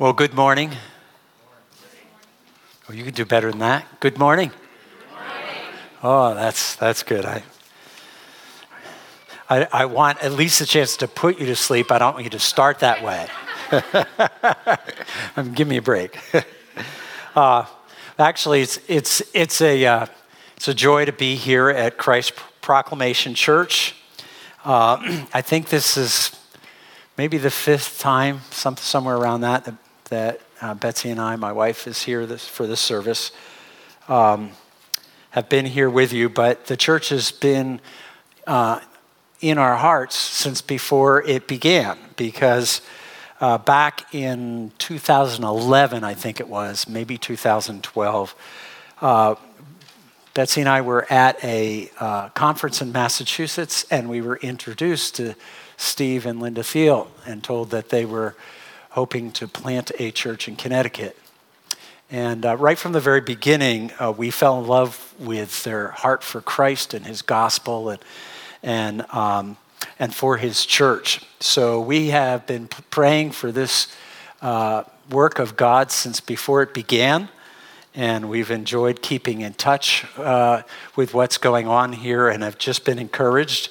Well, good morning. Oh, you can do better than that. Good morning. Oh, that's that's good. I, I I want at least a chance to put you to sleep. I don't want you to start that way. Um, give me a break. uh, actually, it's it's it's a uh, it's a joy to be here at Christ Proclamation Church. Uh, I think this is maybe the fifth time, some, somewhere around that, that, uh, Betsy and I, my wife, is here this, for this service. Um, have been here with you, but the church has been uh, in our hearts since before it began because uh, back in 2011, I think it was, maybe 2012, uh, Betsy and I were at a uh, conference in Massachusetts and we were introduced to Steve and Linda Thiel and told that they were hoping to plant a church in Connecticut. And uh, right from the very beginning, uh, we fell in love with their heart for Christ and His gospel and, and, um, and for His church. So we have been praying for this uh, work of God since before it began. And we've enjoyed keeping in touch uh, with what's going on here and have just been encouraged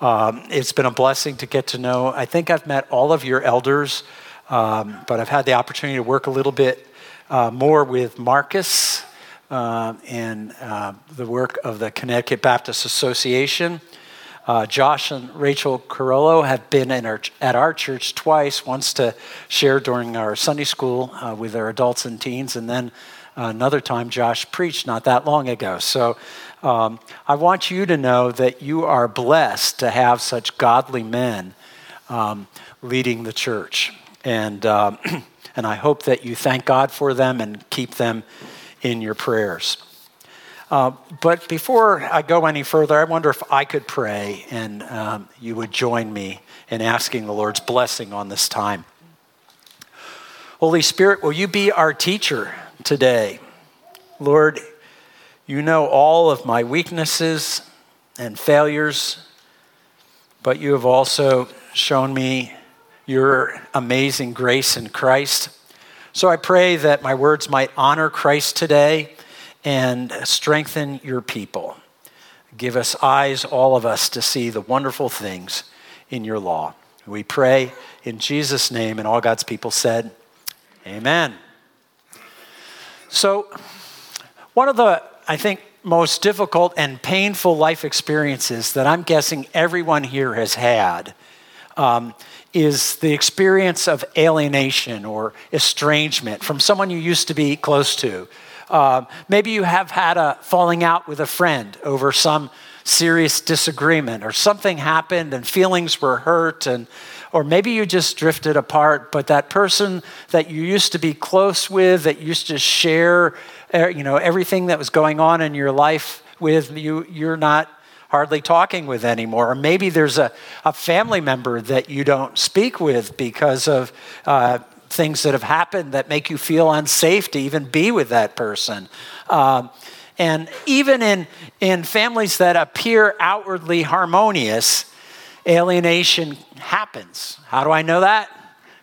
um, it's been a blessing to get to know. I think I've met all of your elders, um, but I've had the opportunity to work a little bit uh, more with Marcus uh, and uh, the work of the Connecticut Baptist Association. Uh, Josh and Rachel Carollo have been our, at our church twice, once to share during our Sunday school uh, with our adults and teens, and then another time Josh preached not that long ago. So um, I want you to know that you are blessed to have such godly men um, leading the church. And, um, and I hope that you thank God for them and keep them in your prayers. Uh, but before I go any further, I wonder if I could pray and um, you would join me in asking the Lord's blessing on this time. Holy Spirit, will you be our teacher today? Lord, you know all of my weaknesses and failures, but you have also shown me your amazing grace in Christ. So I pray that my words might honor Christ today and strengthen your people. Give us eyes, all of us, to see the wonderful things in your law. We pray in Jesus' name, and all God's people said, Amen. So, one of the I think, most difficult and painful life experiences that I'm guessing everyone here has had um, is the experience of alienation or estrangement from someone you used to be close to. Uh, maybe you have had a falling out with a friend over some serious disagreement or something happened and feelings were hurt and or maybe you just drifted apart but that person that you used to be close with that used to share you know, everything that was going on in your life with you, you're not hardly talking with anymore. Or maybe there's a, a family member that you don't speak with because of uh, things that have happened that make you feel unsafe to even be with that person. Um, and even in, in families that appear outwardly harmonious, alienation happens. How do I know that?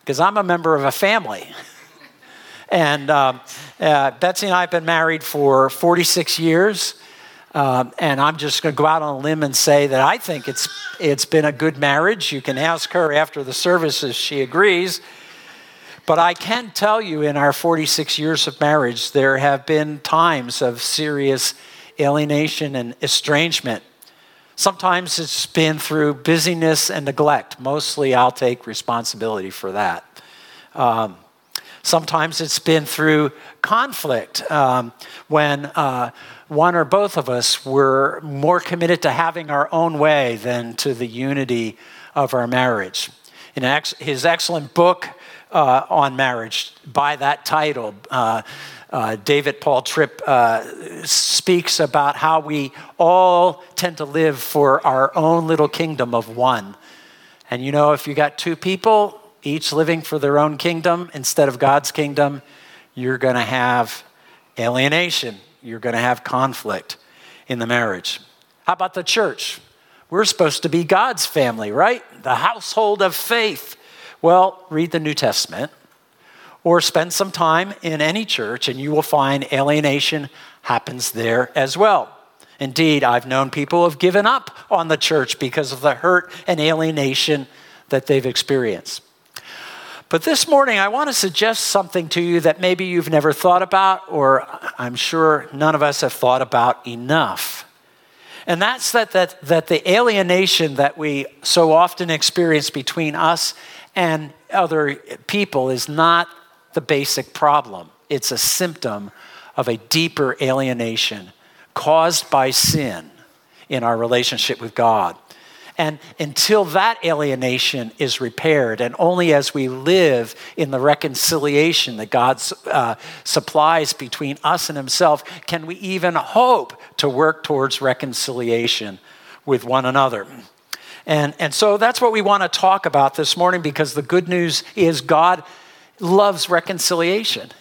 Because I'm a member of a family. And um, uh, Betsy and I have been married for 46 years. Um, and I'm just going to go out on a limb and say that I think it's, it's been a good marriage. You can ask her after the service if she agrees. But I can tell you in our 46 years of marriage, there have been times of serious alienation and estrangement. Sometimes it's been through busyness and neglect. Mostly, I'll take responsibility for that. Um, Sometimes it's been through conflict um, when uh, one or both of us were more committed to having our own way than to the unity of our marriage. In his excellent book uh, on marriage, by that title, uh, uh, David Paul Tripp uh, speaks about how we all tend to live for our own little kingdom of one. And you know, if you got two people, each living for their own kingdom instead of God's kingdom, you're going to have alienation. You're going to have conflict in the marriage. How about the church? We're supposed to be God's family, right? The household of faith. Well, read the New Testament or spend some time in any church, and you will find alienation happens there as well. Indeed, I've known people who have given up on the church because of the hurt and alienation that they've experienced. But this morning, I want to suggest something to you that maybe you've never thought about, or I'm sure none of us have thought about enough. And that's that, that, that the alienation that we so often experience between us and other people is not the basic problem, it's a symptom of a deeper alienation caused by sin in our relationship with God. And until that alienation is repaired, and only as we live in the reconciliation that God uh, supplies between us and Himself, can we even hope to work towards reconciliation with one another. And, and so that's what we want to talk about this morning because the good news is God loves reconciliation.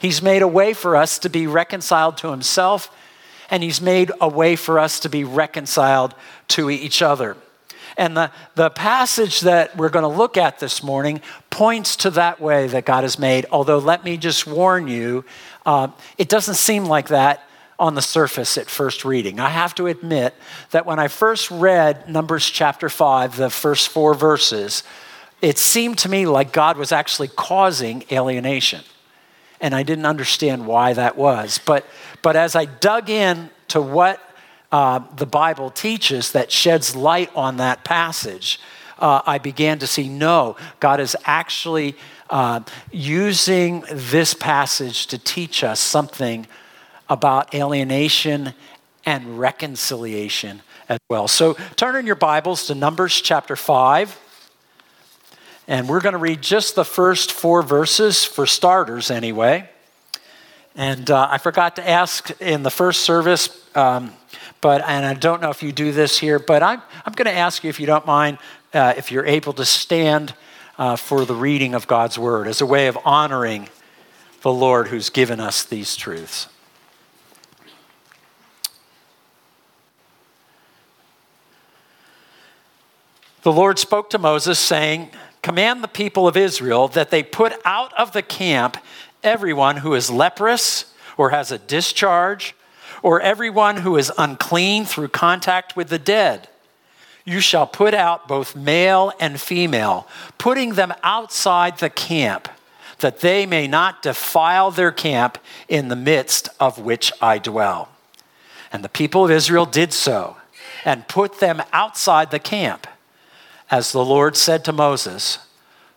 He's made a way for us to be reconciled to Himself, and He's made a way for us to be reconciled to each other. And the, the passage that we're going to look at this morning points to that way that God has made. Although, let me just warn you, uh, it doesn't seem like that on the surface at first reading. I have to admit that when I first read Numbers chapter 5, the first four verses, it seemed to me like God was actually causing alienation. And I didn't understand why that was. But, but as I dug in to what uh, the Bible teaches that sheds light on that passage, uh, I began to see no, God is actually uh, using this passage to teach us something about alienation and reconciliation as well. So turn in your Bibles to Numbers chapter 5. And we're going to read just the first four verses, for starters, anyway. And uh, I forgot to ask in the first service, um, but and I don't know if you do this here, but I'm, I'm going to ask you if you don't mind, uh, if you're able to stand uh, for the reading of God's word as a way of honoring the Lord who's given us these truths. The Lord spoke to Moses, saying, Command the people of Israel that they put out of the camp everyone who is leprous or has a discharge, or everyone who is unclean through contact with the dead. You shall put out both male and female, putting them outside the camp, that they may not defile their camp in the midst of which I dwell. And the people of Israel did so, and put them outside the camp. As the Lord said to Moses,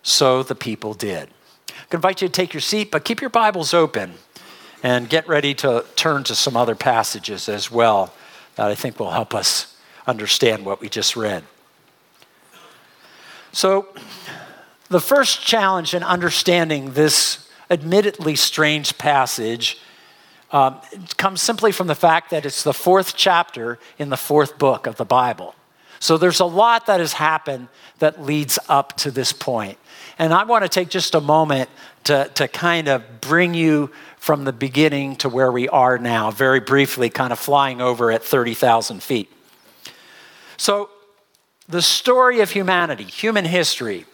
so the people did. I invite you to take your seat, but keep your Bibles open and get ready to turn to some other passages as well that I think will help us understand what we just read. So, the first challenge in understanding this admittedly strange passage um, comes simply from the fact that it's the fourth chapter in the fourth book of the Bible. So there's a lot that has happened that leads up to this point. And I want to take just a moment to, to kind of bring you from the beginning to where we are now, very briefly, kind of flying over at 30,000 feet. So, the story of humanity, human history,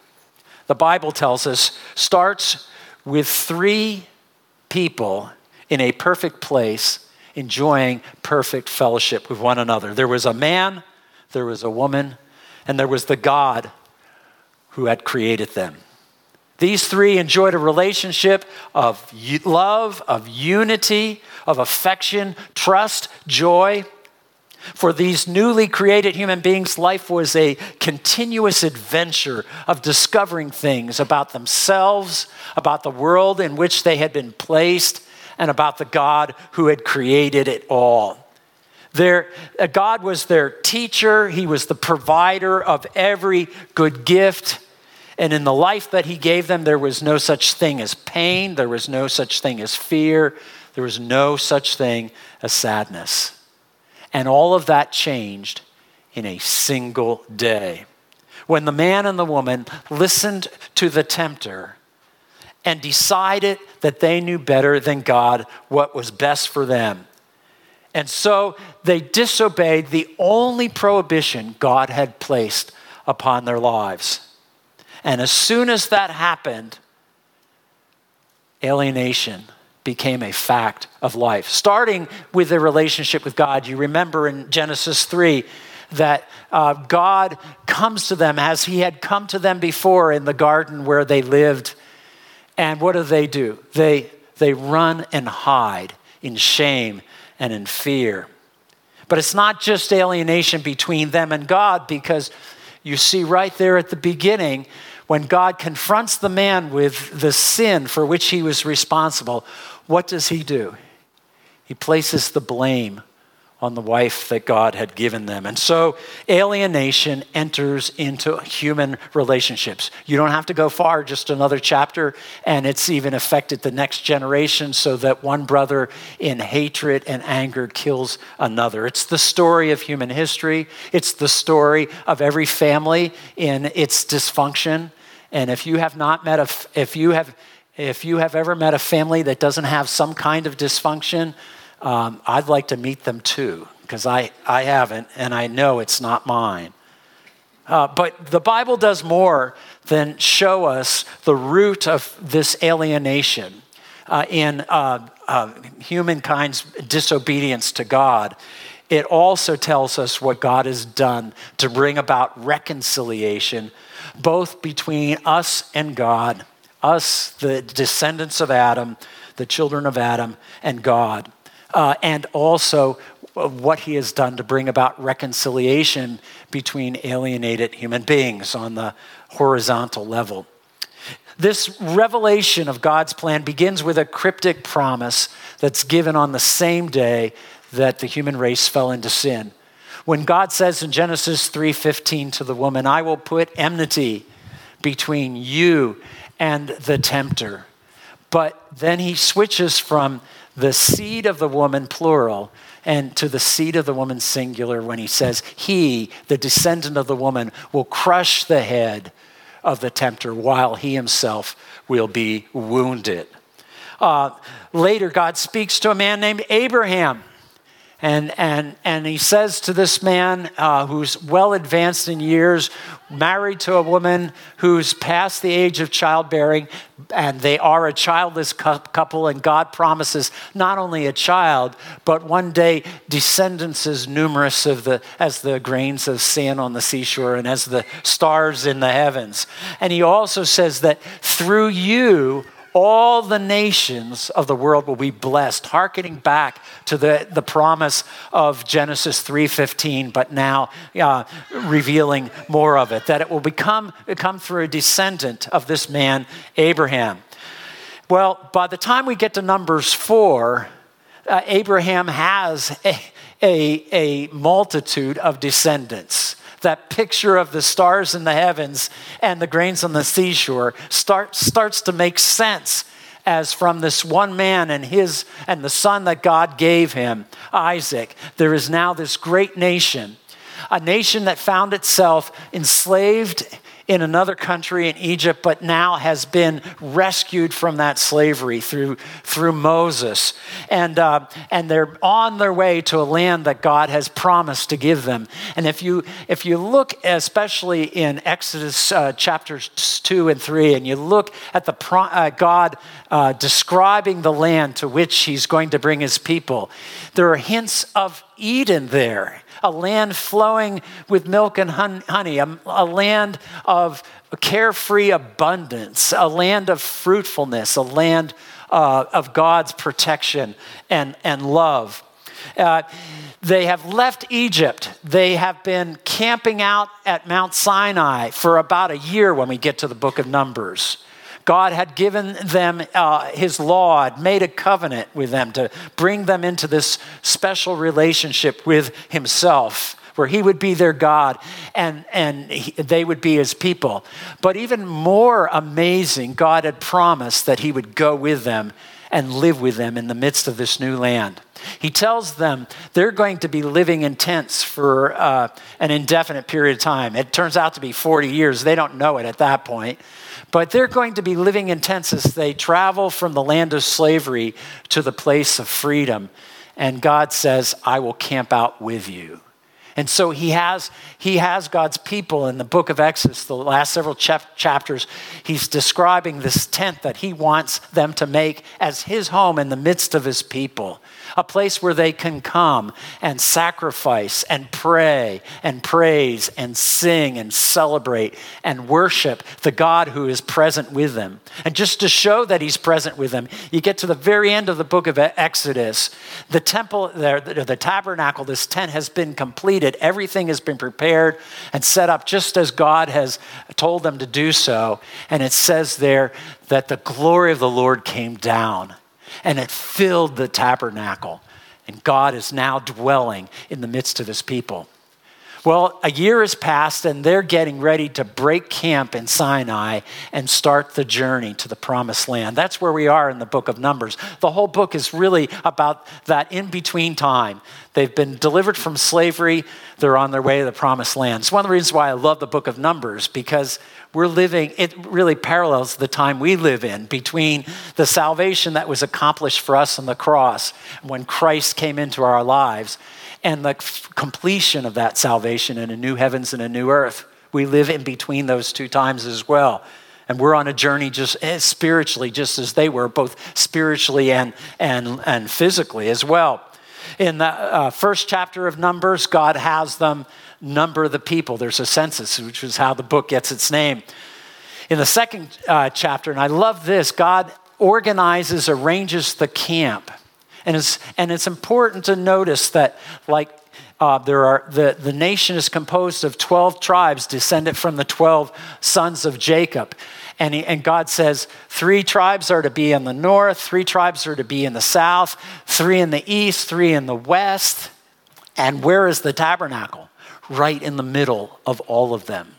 the Bible tells us, starts with three people in a perfect place enjoying perfect fellowship with one another. There was a man, there was a woman, and there was the God who had created them. These three enjoyed a relationship of love, of unity, of affection, trust, joy. For these newly created human beings, life was a continuous adventure of discovering things about themselves, about the world in which they had been placed, and about the God who had created it all. Their, uh, God was their teacher, He was the provider of every good gift. And in the life that He gave them, there was no such thing as pain, there was no such thing as fear, there was no such thing as sadness. And all of that changed in a single day. When the man and the woman listened to the tempter and decided that they knew better than God what was best for them and so they disobeyed the only prohibition God had placed upon their lives. And as soon as that happened, alienation became a fact of life. Starting with the relationship with God, you remember in Genesis 3 that uh, God comes to them as he had come to them before in the garden where they lived. And what do they do? They, they run and hide in shame and in fear. But it's not just alienation between them and God, because you see right there at the beginning, when God confronts the man with the sin for which he was responsible, what does he do? He places the blame on the wife that God had given them. And so alienation enters into human relationships. You don't have to go far, just another chapter, and it's even affected the next generation so that one brother in hatred and anger kills another. It's the story of human history, it's the story of every family in its dysfunction. And if you have not met a, if you have, if you have ever met a family that doesn't have some kind of dysfunction, um, I'd like to meet them too, because I, I haven't, and I know it's not mine. Uh, but the Bible does more than show us the root of this alienation uh, in uh, uh humankind's disobedience to God. It also tells us what God has done to bring about reconciliation, both between us and God, us, the descendants of Adam, the children of Adam, and God uh, and also what he has done to bring about reconciliation between alienated human beings on the horizontal level. This revelation of God's plan begins with a cryptic promise that's given on the same day that the human race fell into sin. When God says in Genesis 3:15 to the woman, "I will put enmity between you and the tempter." But then he switches from the seed of the woman, plural, and to the seed of the woman, singular, when he says, He, the descendant of the woman, will crush the head of the tempter while he himself will be wounded. Uh, later, God speaks to a man named Abraham. And, and, and he says to this man uh, who's well advanced in years, married to a woman who's past the age of childbearing, and they are a childless couple, and God promises not only a child, but one day descendants as numerous of the, as the grains of sand on the seashore and as the stars in the heavens. And he also says that through you, all the nations of the world will be blessed. Harkening back to the, the promise of genesis 3.15 but now uh, revealing more of it that it will become come through a descendant of this man abraham. Well by the time we get to numbers 4 uh, abraham has a, a, a multitude of descendants that picture of the stars in the heavens and the grains on the seashore start, starts to make sense as from this one man and his and the son that God gave him, Isaac, there is now this great nation, a nation that found itself enslaved in another country in Egypt, but now has been rescued from that slavery through, through Moses. And, uh, and they're on their way to a land that God has promised to give them. And if you, if you look, especially in Exodus uh, chapters 2 and 3, and you look at the pro- uh, God uh, describing the land to which he's going to bring his people, there are hints of Eden there a land flowing with milk and honey, a, a land of carefree abundance, a land of fruitfulness, a land uh, of God's protection and, and love. Uh, they have left Egypt. They have been camping out at Mount Sinai for about a year when we get to the book of Numbers. God had given them uh, his law, had made a covenant with them to bring them into this special relationship with himself where he would be their God and, and he, they would be his people. But even more amazing, God had promised that he would go with them and live with them in the midst of this new land. He tells them they're going to be living in tents for uh, an indefinite period of time. It turns out to be 40 years. They don't know it at that point. But they're going to be living in tents as they travel from the land of slavery to the place of freedom. And God says, I will camp out with you. And so he has, he has God's people in the book of Exodus, the last several chap- chapters. He's describing this tent that he wants them to make as his home in the midst of his people a place where they can come and sacrifice and pray and praise and sing and celebrate and worship the God who is present with them. And just to show that he's present with them, you get to the very end of the book of Exodus. The temple, the, the tabernacle, this tent has been completed. Everything has been prepared and set up just as God has told them to do so. And it says there that the glory of the Lord came down and it filled the tabernacle. And God is now dwelling in the midst of his people. Well, a year has passed, and they're getting ready to break camp in Sinai and start the journey to the promised land. That's where we are in the book of Numbers. The whole book is really about that in between time. They've been delivered from slavery, they're on their way to the promised land. It's one of the reasons why I love the book of Numbers, because we're living, it really parallels the time we live in between the salvation that was accomplished for us on the cross when Christ came into our lives and the completion of that salvation in a new heavens and a new earth. We live in between those two times as well. And we're on a journey just eh, spiritually, just as they were, both spiritually and, and, and physically as well. In the uh, first chapter of Numbers, God has them number the people. There's a census, which is how the book gets its name. In the second uh, chapter, and I love this, God organizes, arranges the camp. And it's, and it's important to notice that, like, uh, there are the, the nation is composed of 12 tribes descended from the 12 sons of Jacob. And, he, and God says, three tribes are to be in the north, three tribes are to be in the south, three in the east, three in the west. And where is the tabernacle? right in the middle of all of them.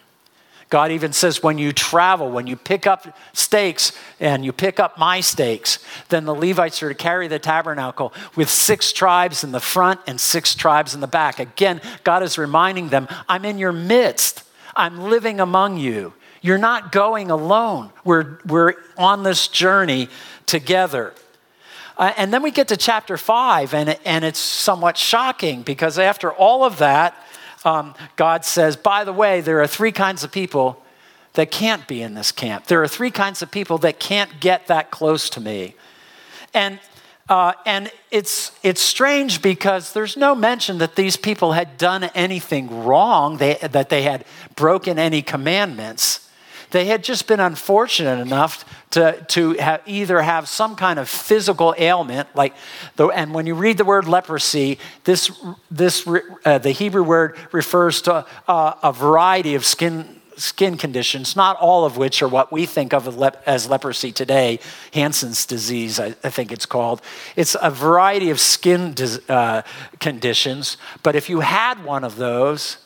God even says when you travel, when you pick up stakes and you pick up my stakes, then the Levites are to carry the tabernacle with six tribes in the front and six tribes in the back. Again, God is reminding them, I'm in your midst, I'm living among you. You're not going alone. We're, we're on this journey together. Uh, and then we get to chapter five, and, and it's somewhat shocking because after all of that, um, God says, by the way, there are three kinds of people that can't be in this camp. There are three kinds of people that can't get that close to me. And uh, and it's, it's strange because there's no mention that these people had done anything wrong, they, that they had broken any commandments. They had just been unfortunate enough to, to have either have some kind of physical ailment, like, the, and when you read the word leprosy, this, this uh, the Hebrew word refers to uh, a variety of skin skin conditions, not all of which are what we think of as leprosy today, Hansen's disease, I, think it's called. It's a variety of skin uh, conditions, but if you had one of those,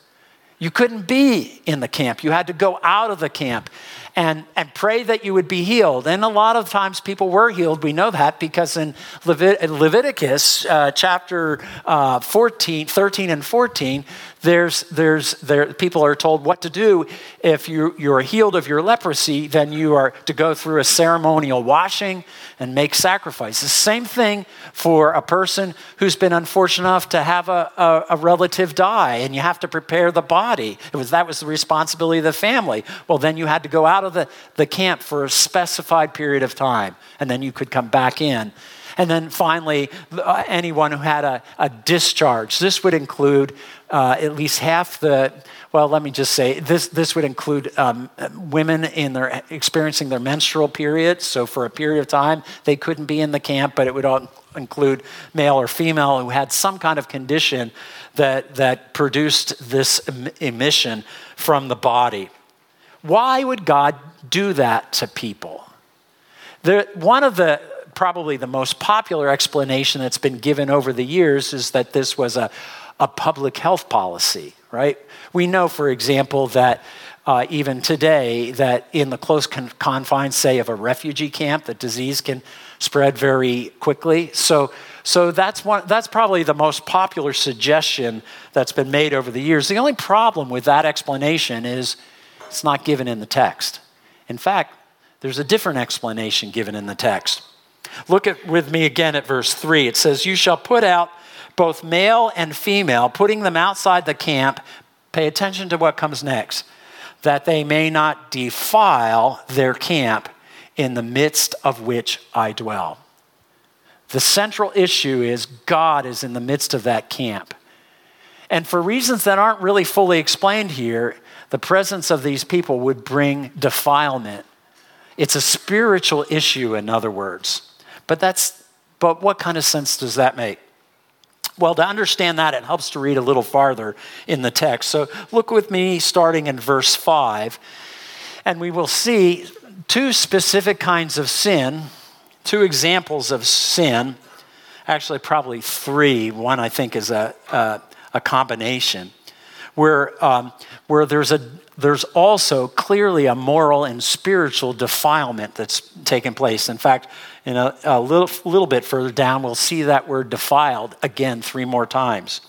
you couldn't be in the camp. You had to go out of the camp and, and pray that you would be healed. And a lot of times people were healed. We know that because in Levit- Leviticus uh, chapter uh, 14, 13 and 14, there's, there's, there, people are told what to do if you, you're healed of your leprosy, then you are to go through a ceremonial washing and make sacrifices. Same thing for a person who's been unfortunate enough to have a, a, a relative die, and you have to prepare the body. It was, that was the responsibility of the family. Well, then you had to go out of the, the camp for a specified period of time, and then you could come back in. And then finally, uh, anyone who had a, a discharge. This would include uh, at least half the, well, let me just say, this, this would include um, women in their experiencing their menstrual period. So for a period of time, they couldn't be in the camp, but it would include male or female who had some kind of condition that, that produced this emission from the body. Why would God do that to people? One of the probably the most popular explanation that's been given over the years is that this was a, a public health policy, right? We know, for example, that uh, even today, that in the close con- confines, say, of a refugee camp, that disease can spread very quickly. So, so that's, one, that's probably the most popular suggestion that's been made over the years. The only problem with that explanation is it's not given in the text. In fact, there's a different explanation given in the text. Look at with me again at verse 3. It says, You shall put out both male and female, putting them outside the camp. Pay attention to what comes next that they may not defile their camp in the midst of which I dwell. The central issue is God is in the midst of that camp. And for reasons that aren't really fully explained here, the presence of these people would bring defilement. It's a spiritual issue, in other words. But that's but what kind of sense does that make? Well, to understand that, it helps to read a little farther in the text. So look with me starting in verse 5, and we will see two specific kinds of sin, two examples of sin. Actually, probably three. One, I think, is a, a, a combination where, um, where there's, a, there's also clearly a moral and spiritual defilement that's taken place. In fact, in a, a little, little bit further down, we'll see that word defiled again three more times.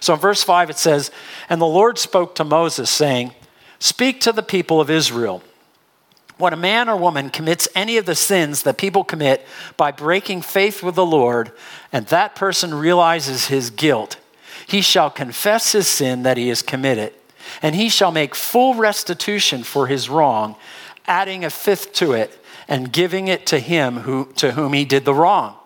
So in verse 5, it says, And the Lord spoke to Moses, saying, Speak to the people of Israel. When a man or woman commits any of the sins that people commit by breaking faith with the Lord, and that person realizes his guilt, he shall confess his sin that he has committed, and he shall make full restitution for his wrong, adding a fifth to it and giving it to him who, to whom he did the wrong.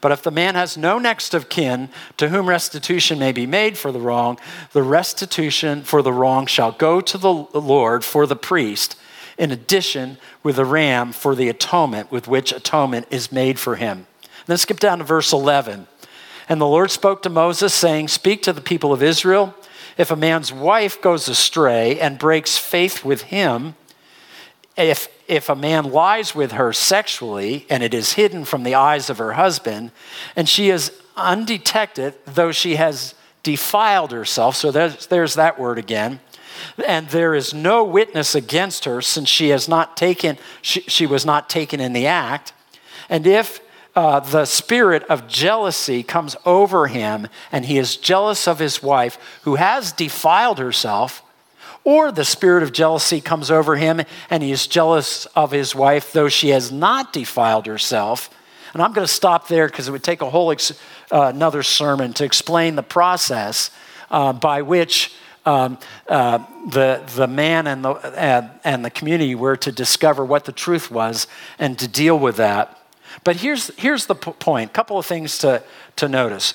But if the man has no next of kin to whom restitution may be made for the wrong, the restitution for the wrong shall go to the Lord for the priest, in addition with a ram for the atonement with which atonement is made for him. then skip down to verse 11. And the Lord spoke to Moses, saying, Speak to the people of Israel. If a man's wife goes astray and breaks faith with him, if, if a man lies with her sexually and it is hidden from the eyes of her husband, and she is undetected, though she has defiled herself, so there's, there's that word again, and there is no witness against her since she has not taken she, she was not taken in the act and if uh, the spirit of jealousy comes over him and he is jealous of his wife who has defiled herself or the spirit of jealousy comes over him and he is jealous of his wife, though she has not defiled herself. And I'm going to stop there because it would take a whole ex- uh, another sermon to explain the process uh, by which um, uh, the, the man and the, and, and the community were to discover what the truth was and to deal with that. But here's, here's the p- point a couple of things to, to notice.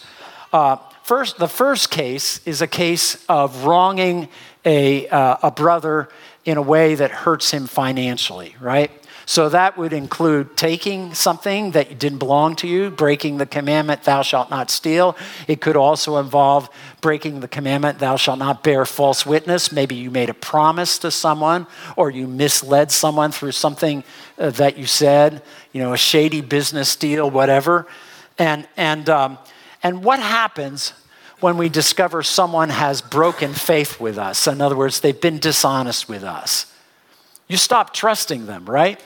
Uh, first, the first case is a case of wronging a, uh, a brother in a way that hurts him financially, right? So that would include taking something that didn't belong to you, breaking the commandment, thou shalt not steal. It could also involve breaking the commandment, thou shalt not bear false witness. Maybe you made a promise to someone or you misled someone through something uh, that you said, you know, a shady business deal, whatever. And, and, um, and what happens when we discover someone has broken faith with us. In other words, they've been dishonest with us. You stop trusting them, right?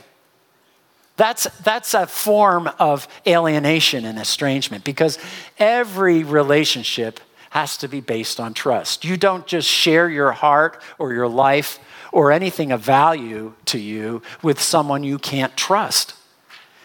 That's, that's a form of alienation and estrangement because every relationship has to be based on trust. You don't just share your heart or your life or anything of value to you with someone you can't trust.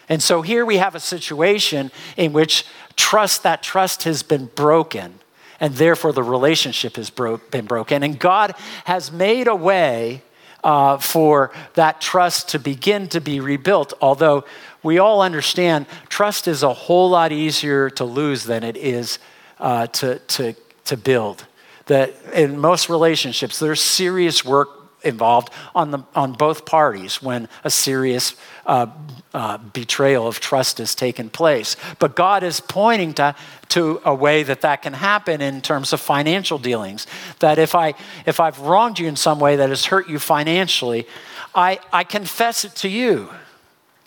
And so here we have a situation in which trust, that trust has been broken and therefore the relationship has bro- been broken. And God has made a way uh, for that trust to begin to be rebuilt, although we all understand trust is a whole lot easier to lose than it is uh, to, to, to build. That in most relationships, there's serious work involved on, the, on both parties when a serious uh, uh, betrayal of trust has taken place. But God is pointing to, to a way that that can happen in terms of financial dealings. That if, I, if I've wronged you in some way that has hurt you financially, I, I confess it to you.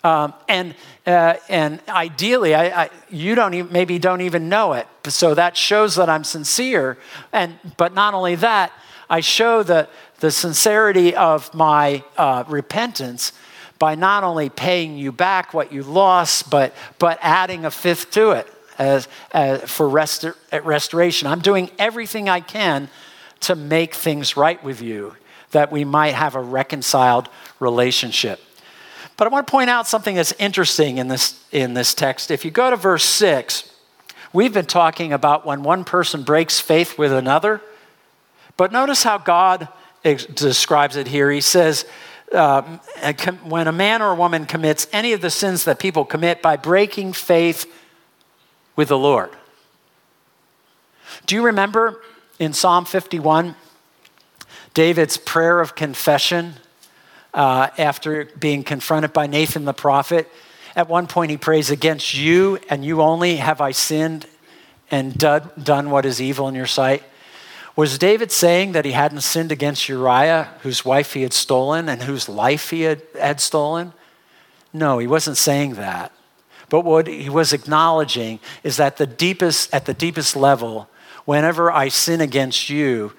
Um, and, uh, and ideally, I, I, you don't even, maybe don't even know it. So that shows that I'm sincere. And, but not only that, I show the, the sincerity of my uh, repentance by not only paying you back what you lost, but, but adding a fifth to it as, as for restor- restoration. I'm doing everything I can to make things right with you, that we might have a reconciled relationship. But I want to point out something that's interesting in this, in this text. If you go to verse 6, We've been talking about when one person breaks faith with another, but notice how God describes it here. He says, um, when a man or a woman commits any of the sins that people commit by breaking faith with the Lord. Do you remember in Psalm 51, David's prayer of confession uh, after being confronted by Nathan the prophet? At one point, he prays, Against you and you only have I sinned and done what is evil in your sight. Was David saying that he hadn't sinned against Uriah, whose wife he had stolen and whose life he had, had stolen? No, he wasn't saying that. But what he was acknowledging is that the deepest, at the deepest level, whenever I sin against you,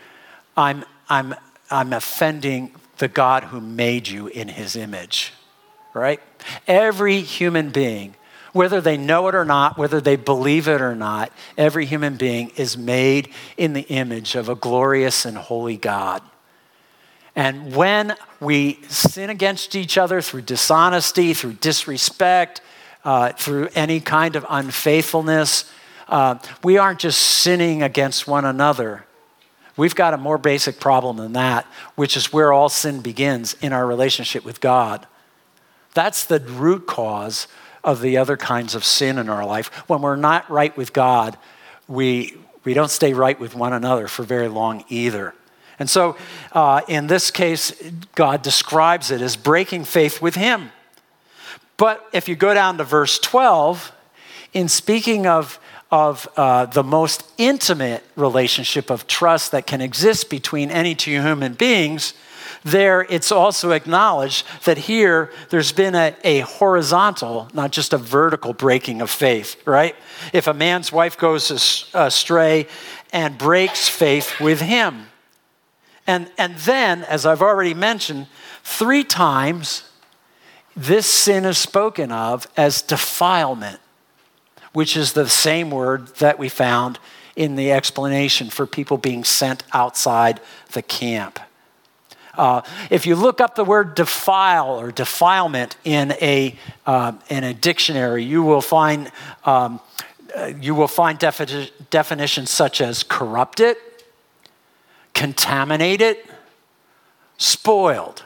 I'm, I'm, I'm offending the God who made you in his image, right? Every human being whether they know it or not, whether they believe it or not, every human being is made in the image of a glorious and holy God. And when we sin against each other through dishonesty, through disrespect, uh, through any kind of unfaithfulness, uh, we aren't just sinning against one another. We've got a more basic problem than that, which is where all sin begins in our relationship with God. That's the root cause of the other kinds of sin in our life. When we're not right with God, we, we don't stay right with one another for very long either. And so, uh, in this case, God describes it as breaking faith with Him. But if you go down to verse 12, in speaking of, of uh, the most intimate relationship of trust that can exist between any two human beings, there it's also acknowledged that here there's been a, a, horizontal, not just a vertical breaking of faith, right? If a man's wife goes astray and breaks faith with him. And, and then, as I've already mentioned, three times this sin is spoken of as defilement, which is the same word that we found in the explanation for people being sent outside the camp. Uh, if you look up the word defile or defilement in a, uh, in a dictionary, you will find, um, uh, you will find defi- definitions such as corrupt corrupted, contaminated, spoiled.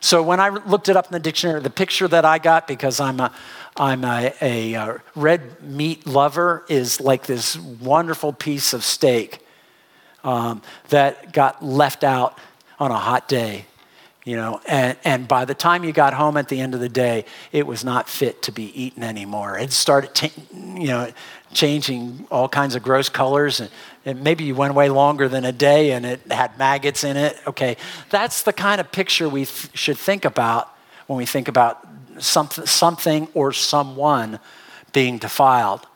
So when I looked it up in the dictionary, the picture that I got, because I'm a, I'm a, a, a uh, red meat lover, is like this wonderful piece of steak um, that got left out on a hot day, you know, and, and by the time you got home at the end of the day, it was not fit to be eaten anymore. It started, t- you know, changing all kinds of gross colors, and, and maybe you went away longer than a day, and it had maggots in it. Okay, that's the kind of picture we th- should think about when we think about something, something or someone being defiled.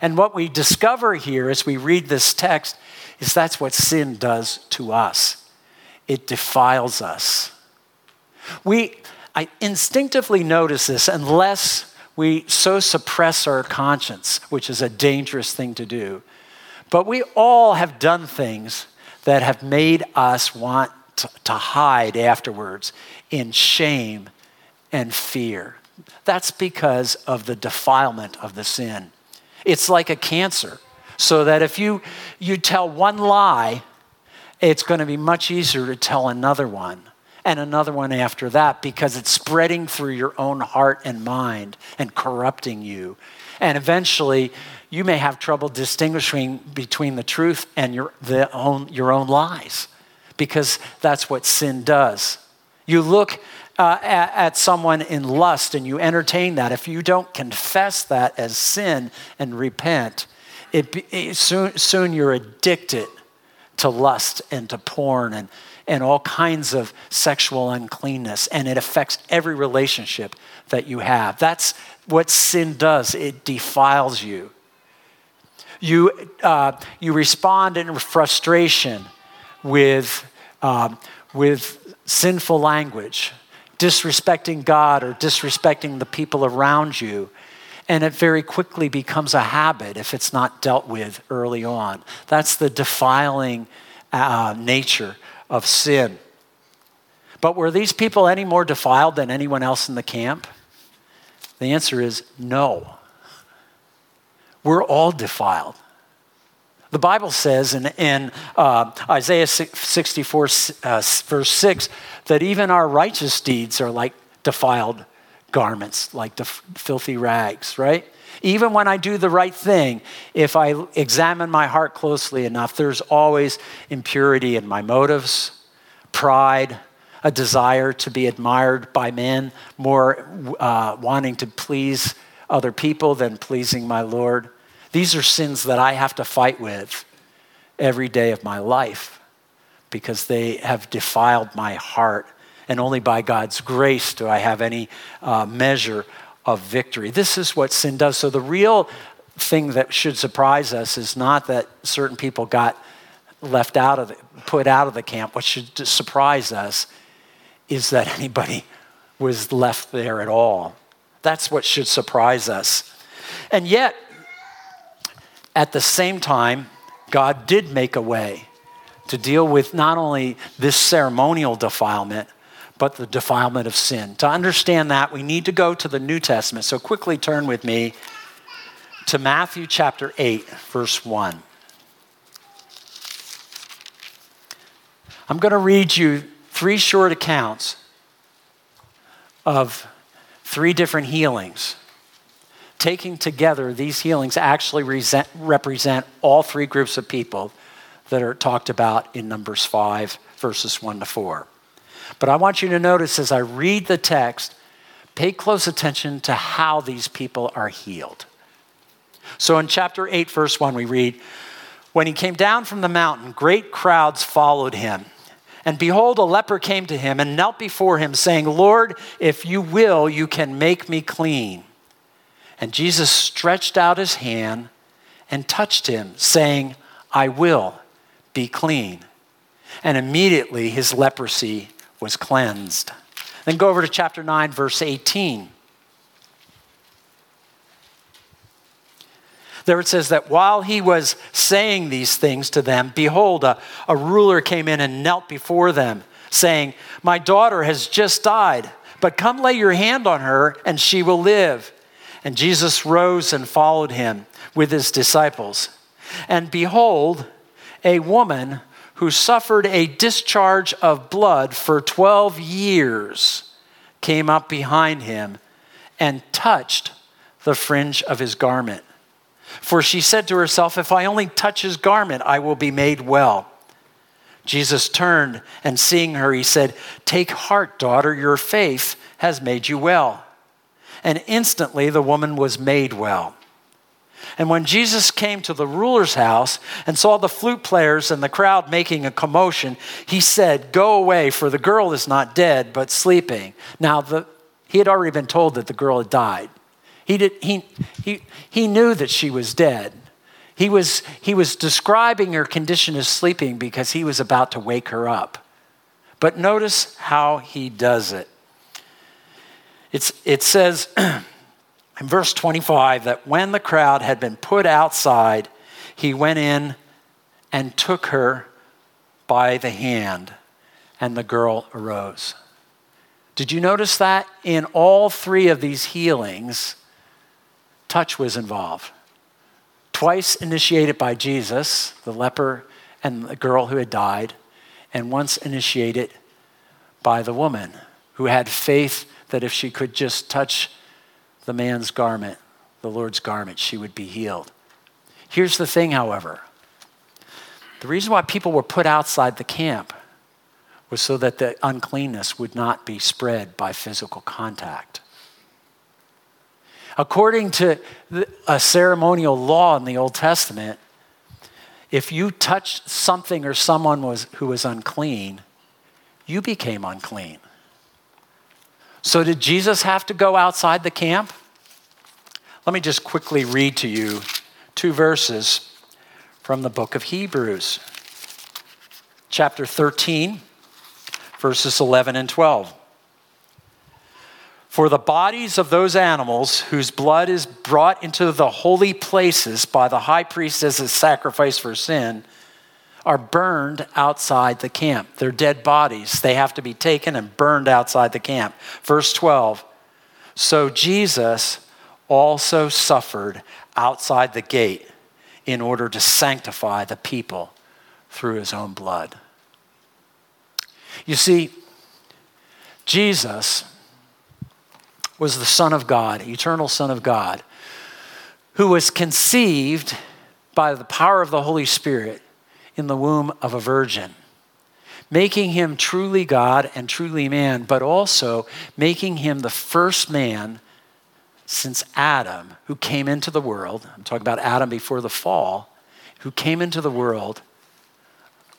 And what we discover here as we read this text is that's what sin does to us it defiles us. We, I instinctively notice this unless we so suppress our conscience, which is a dangerous thing to do. But we all have done things that have made us want to, hide afterwards in shame and fear. That's because of the defilement of the sin. It's like a cancer. So that if you, you tell one lie, it's going to be much easier to tell another one and another one after that because it's spreading through your own heart and mind and corrupting you. And eventually, you may have trouble distinguishing between the truth and your, own, your own lies because that's what sin does. You look uh, at, at, someone in lust and you entertain that. If you don't confess that as sin and repent, it, it soon, soon you're addicted to lust and to porn and, and all kinds of sexual uncleanness. And it affects every relationship that you have. That's what sin does, it defiles you. You, uh, you respond in frustration with, um, with sinful language, disrespecting God or disrespecting the people around you and it very quickly becomes a habit if it's not dealt with early on. That's the defiling uh, nature of sin. But were these people any more defiled than anyone else in the camp? The answer is no. we're all defiled. The Bible says in, in uh, Isaiah 64, uh, verse 6, that even our righteous deeds are like defiled garments, like the filthy rags, right? Even when I do the right thing, if I examine my heart closely enough, there's always impurity in my motives, pride, a desire to be admired by men, more uh, wanting to please other people than pleasing my Lord. These are sins that I have to fight with every day of my life because they have defiled my heart. And only by God's grace do I have any uh, measure of victory. This is what sin does. So, the real thing that should surprise us is not that certain people got left out of the, put out of the camp. What should surprise us is that anybody was left there at all. That's what should surprise us. And yet, at the same time, God did make a way to deal with not only this ceremonial defilement, but the defilement of sin. To understand that, we need to go to the New Testament. So quickly turn with me to Matthew chapter 8, verse 1. I'm going to read you three short accounts of three different healings taking together, these healings actually resent, represent all three groups of people that are talked about in Numbers 5, verses 1 to 4. But I want you to notice as I read the text, pay close attention to how these people are healed. So in chapter 8, verse 1, we read, When he came down from the mountain, great crowds followed him. And behold, a leper came to him and knelt before him, saying, Lord, if you will, you can make me clean. And Jesus stretched out his hand and touched him, saying, I will be clean. And immediately his leprosy was cleansed. Then go over to chapter 9, verse 18. There it says that while he was saying these things to them, behold, a, a ruler came in and knelt before them, saying, My daughter has just died, but come lay your hand on her, and she will live. And Jesus rose and followed him with his disciples. And behold, a woman who suffered a discharge of blood for 12 years came up behind him and touched the fringe of his garment. For she said to herself, If I only touch his garment, I will be made well. Jesus turned and seeing her, he said, Take heart, daughter, your faith has made you well and instantly the woman was made well. And when Jesus came to the ruler's house and saw the flute players and the crowd making a commotion, he said, Go away, for the girl is not dead, but sleeping. Now, the, he had already been told that the girl had died. He, did, he, he, he knew that she was dead. He was, he was describing her condition as sleeping because he was about to wake her up. But notice how he does it. It's, it says in verse 25 that when the crowd had been put outside, he went in and took her by the hand, and the girl arose. Did you notice that? In all three of these healings, touch was involved. Twice initiated by Jesus, the leper and the girl who had died, and once initiated by the woman who had faith that if she could just touch the man's garment, the Lord's garment, she would be healed. Here's the thing, however the reason why people were put outside the camp was so that the uncleanness would not be spread by physical contact. According to a ceremonial law in the Old Testament, if you touched something or someone was, who was unclean, you became unclean. So, did Jesus have to go outside the camp? Let me just quickly read to you two verses from the book of Hebrews, chapter 13, verses 11 and 12. For the bodies of those animals whose blood is brought into the holy places by the high priest as a sacrifice for sin are burned outside the camp. They're dead bodies. They have to be taken and burned outside the camp. Verse 12 So Jesus also suffered outside the gate in order to sanctify the people through his own blood. You see, Jesus was the Son of God, eternal Son of God, who was conceived by the power of the Holy Spirit in the womb of a virgin, making him truly God and truly man, but also making him the first man since Adam, who came into the world. I'm talking about Adam before the fall, who came into the world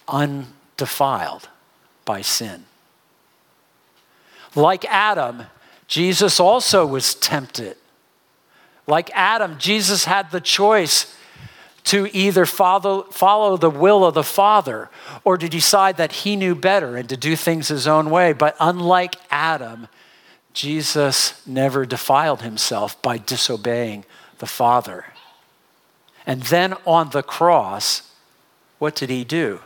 undefiled by sin. Like Adam, Jesus also was tempted. Like Adam, Jesus had the choice to either follow, follow the will of the Father or to decide that he knew better and to do things his own way. But unlike Adam, Jesus never defiled himself by disobeying the Father. And then on the cross, what did he do?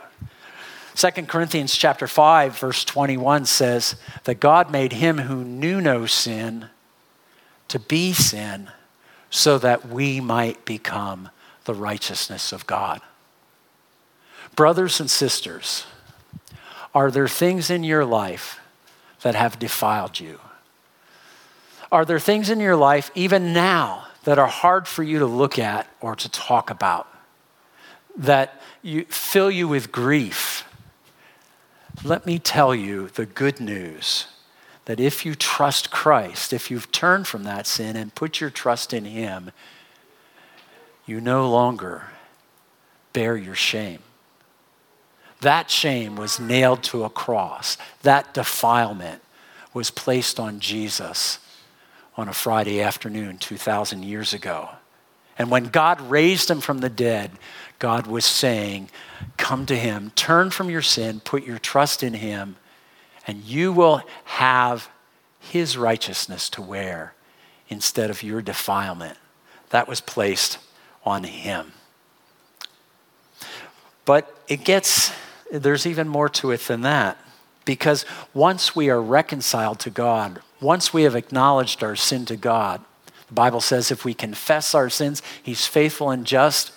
2 Corinthians chapter 5 verse 21 says that God made him who knew no sin to be sin so that we might become the righteousness of God. Brothers and sisters, are there things in your life that have defiled you? Are there things in your life, even now, that are hard for you to look at or to talk about, that you, fill you with grief? Let me tell you the good news that if you trust Christ, if you've turned from that sin and put your trust in Him, you no longer bear your shame. That shame was nailed to a cross. That defilement was placed on Jesus on a Friday afternoon 2,000 years ago. And when God raised him from the dead, God was saying, Come to him, turn from your sin, put your trust in him, and you will have his righteousness to wear instead of your defilement. That was placed on him. But it gets, there's even more to it than that. Because once we are reconciled to God, once we have acknowledged our sin to God, the Bible says if we confess our sins, He's faithful and just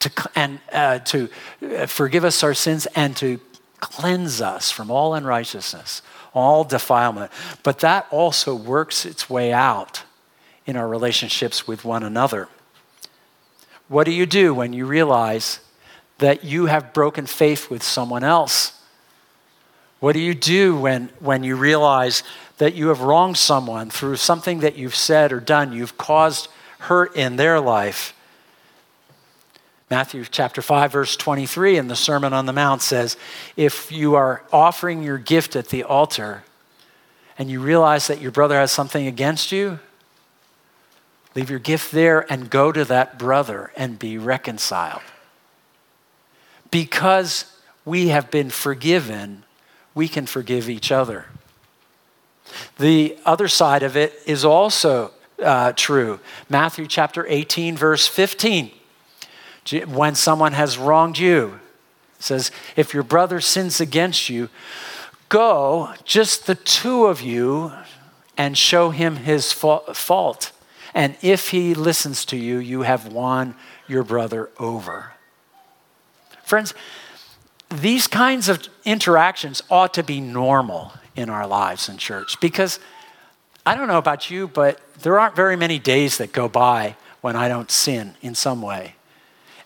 to, and, uh, to uh, forgive us our sins and to cleanse us from all unrighteousness, all defilement. But that also works its way out in our relationships with one another. What do you do when you realize that you have broken faith with someone else? What do you do when, when you realize that you have wronged someone through something that you've said or done? You've caused hurt in their life. Matthew chapter 5, verse 23 in the Sermon on the Mount says, If you are offering your gift at the altar and you realize that your brother has something against you, Leave your gift there and go to that brother and be reconciled. Because we have been forgiven, we can forgive each other. The other side of it is also uh, true. Matthew chapter 18, verse 15. When someone has wronged you, says, if your brother sins against you, go, just the two of you, and show him his fault. And if he listens to you, you have won your brother over. Friends, these kinds of interactions ought to be normal in our lives in church because I don't know about you, but there aren't very many days that go by when I don't sin in some way.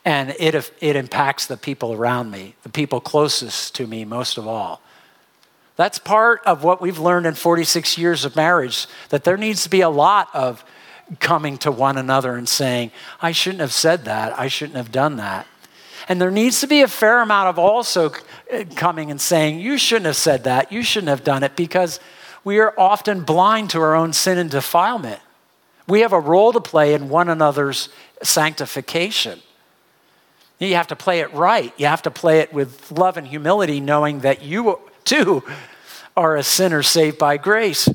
And it, it impacts the people around me, the people closest to me most of all. That's part of what we've learned in 46 years of marriage that there needs to be a lot of coming to one another and saying, I shouldn't have said that, I shouldn't have done that. And there needs to be a fair amount of also uh, coming and saying, You shouldn't have said that, you shouldn't have done it, because we are often blind to our own sin and defilement. We have a role to play in one another's sanctification. You have to play it right. You have to play it with love and humility, knowing that you too are a sinner saved by grace.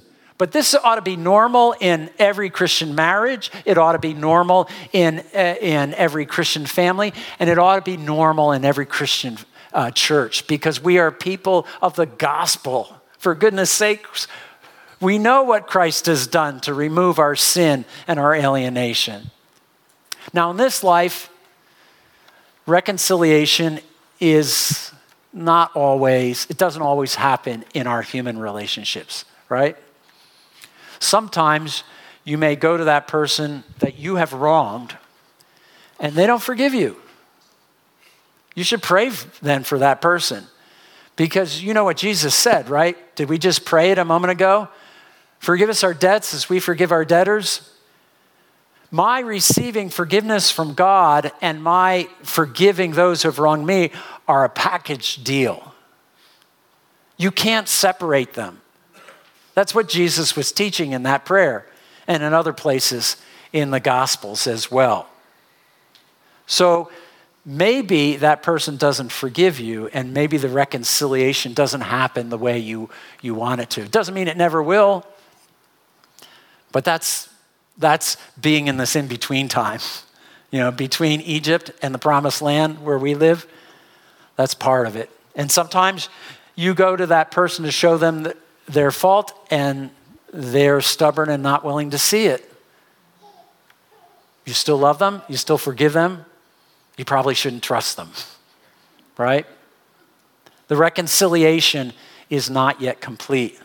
But this ought to be normal in every Christian marriage. It ought to be normal in, uh, in every Christian family. And it ought to be normal in every Christian uh, church because we are people of the gospel. For goodness sakes, We know what Christ has done to remove our sin and our alienation. Now, in this life, reconciliation is not always, it doesn't always happen in our human relationships, right? Sometimes you may go to that person that you have wronged and they don't forgive you. You should pray then for that person because you know what Jesus said, right? Did we just pray it a moment ago? Forgive us our debts as we forgive our debtors. My receiving forgiveness from God and my forgiving those who have wronged me are a package deal. You can't separate them. That's what Jesus was teaching in that prayer and in other places in the Gospels as well. So maybe that person doesn't forgive you, and maybe the reconciliation doesn't happen the way you, you want it to. It doesn't mean it never will, but that's, that's being in this in between time. You know, between Egypt and the promised land where we live, that's part of it. And sometimes you go to that person to show them their fault, and they're stubborn and not willing to see it. You still love them, you still forgive them, you probably shouldn't trust them, right? The reconciliation is not yet complete.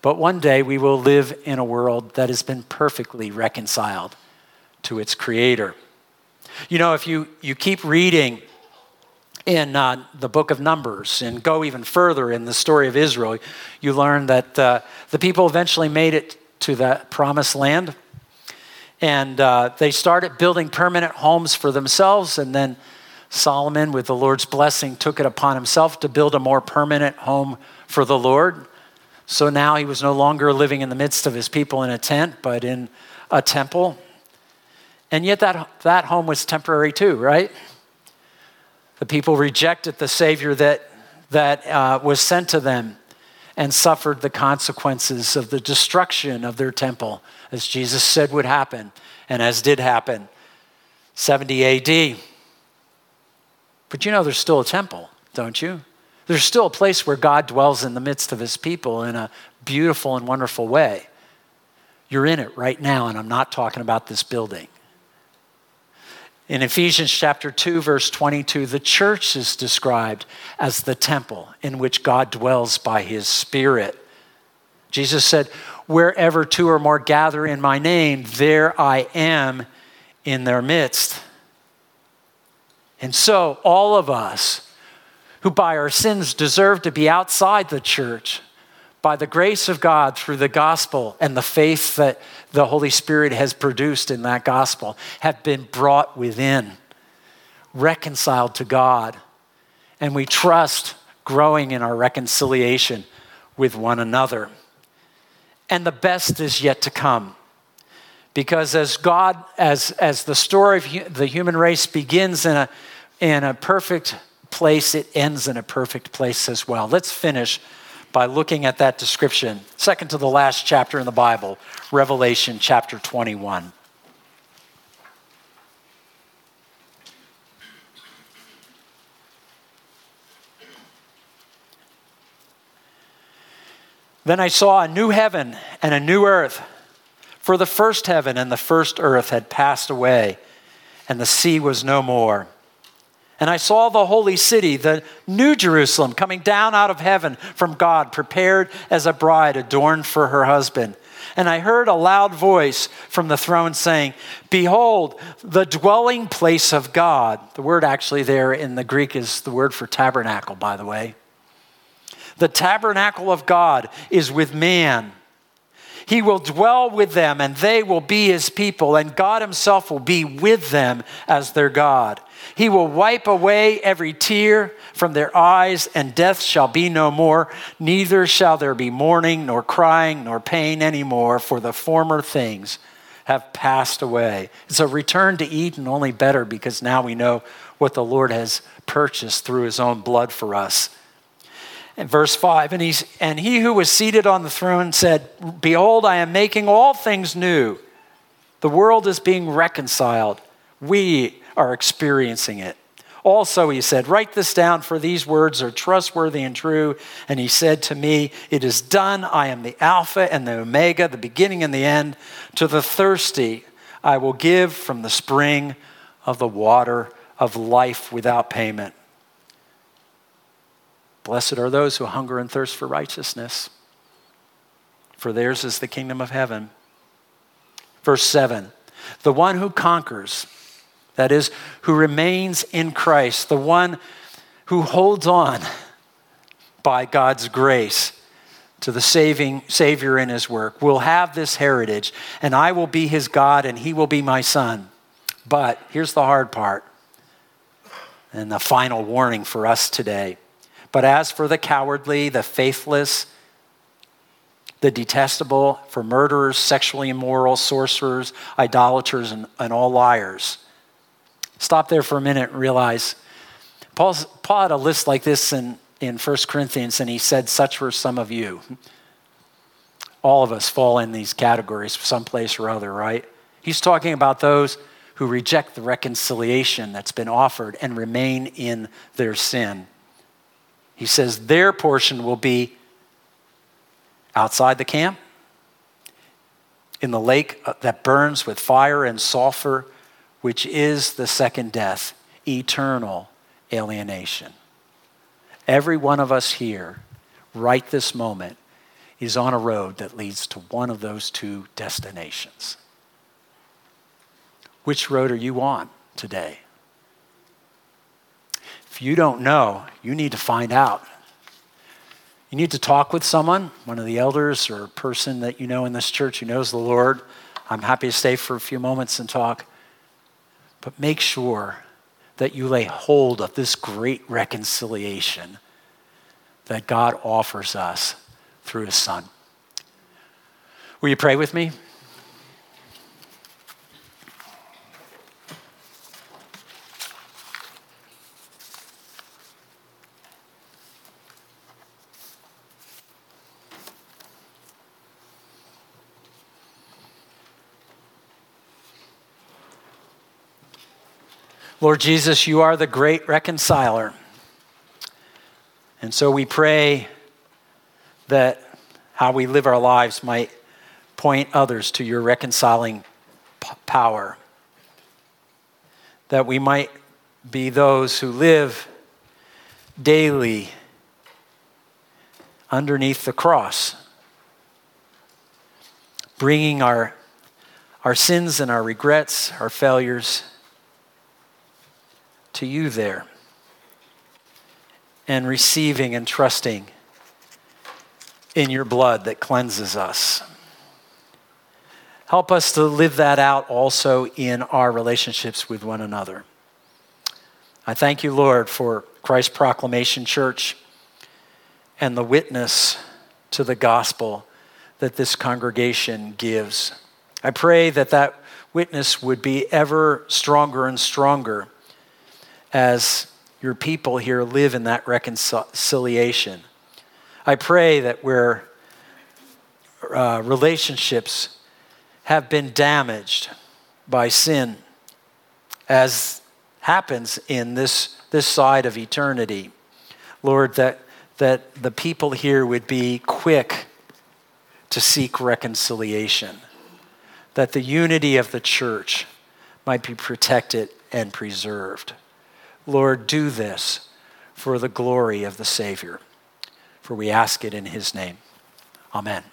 But one day we will live in a world that has been perfectly reconciled to its creator. You know, if you, you keep reading in uh, the book of Numbers and go even further in the story of Israel, you learn that uh, the people eventually made it to the promised land. And uh, they started building permanent homes for themselves. And then Solomon, with the Lord's blessing, took it upon himself to build a more permanent home for the Lord. So now he was no longer living in the midst of his people in a tent, but in a temple. And yet that, that home was temporary too, right? The people rejected the Savior that, that uh, was sent to them and suffered the consequences of the destruction of their temple, as Jesus said would happen, and as did happen 70 AD. But you know, there's still a temple, don't you? There's still a place where God dwells in the midst of his people in a beautiful and wonderful way. You're in it right now, and I'm not talking about this building. In Ephesians chapter 2, verse 22, the church is described as the temple in which God dwells by his Spirit. Jesus said, Wherever two or more gather in my name, there I am in their midst. And so, all of us who by our sins deserve to be outside the church, by the grace of God through the gospel and the faith that the Holy Spirit has produced in that gospel have been brought within, reconciled to God. And we trust growing in our reconciliation with one another. And the best is yet to come. Because as God, as, as the story of the human race begins in a, in a perfect place, it ends in a perfect place as well. Let's finish by looking at that description. Second to the last chapter in the Bible, Revelation chapter 21. Then I saw a new heaven and a new earth. For the first heaven and the first earth had passed away, and the sea was no more. And I saw the holy city, the new Jerusalem, coming down out of heaven from God, prepared as a bride adorned for her husband. And I heard a loud voice from the throne saying, Behold, the dwelling place of God. The word actually there in the Greek is the word for tabernacle, by the way. The tabernacle of God is with man. He will dwell with them, and they will be his people, and God himself will be with them as their God. He will wipe away every tear from their eyes, and death shall be no more. Neither shall there be mourning, nor crying, nor pain anymore, for the former things have passed away. It's a return to Eden, only better because now we know what the Lord has purchased through his own blood for us. And verse 5 and, he's, and he who was seated on the throne said, Behold, I am making all things new. The world is being reconciled. We are experiencing it. Also, he said, Write this down, for these words are trustworthy and true. And he said to me, It is done. I am the Alpha and the Omega, the beginning and the end. To the thirsty, I will give from the spring of the water of life without payment. Blessed are those who hunger and thirst for righteousness, for theirs is the kingdom of heaven. Verse 7 The one who conquers, that is, who remains in Christ, the one who holds on by God's grace to the saving Savior in his work, will have this heritage, and I will be his God, and he will be my son. But here's the hard part, and the final warning for us today. But as for the cowardly, the faithless, the detestable, for murderers, sexually immoral, sorcerers, idolaters, and, and all liars, Stop there for a minute and realize Paul's, Paul had a list like this in, in 1 Corinthians, and he said, Such were some of you. All of us fall in these categories someplace or other, right? He's talking about those who reject the reconciliation that's been offered and remain in their sin. He says their portion will be outside the camp, in the lake uh, that burns with fire and sulfur, which is the second death, eternal alienation. Every one of us here, right this moment, is on a road that leads to one of those two destinations. Which road are you on today? If you don't know, you need to find out. You need to talk with someone, one of the elders or a person that you know in this church who knows the Lord. I'm happy to stay for a few moments and talk. But make sure that you lay hold of this great reconciliation that God offers us through His Son. Will you pray with me? Lord Jesus, you are the great reconciler. And so we pray that how we live our lives might point others to your reconciling p- power. That we might be those who live daily underneath the cross, bringing our, our sins and our regrets, our failures to you there and receiving and trusting in your blood that cleanses us. Help us to live that out also in our relationships with one another. I thank you, Lord, for Christ Proclamation Church and the witness to the gospel that this congregation gives. I pray that that witness would be ever stronger and stronger as your people here live in that reconciliation. I pray that where uh, relationships have been damaged by sin, as happens in this, this side of eternity, Lord, that, that the people here would be quick to seek reconciliation, that the unity of the church might be protected and preserved. Lord, do this for the glory of the Savior. For we ask it in his name. Amen.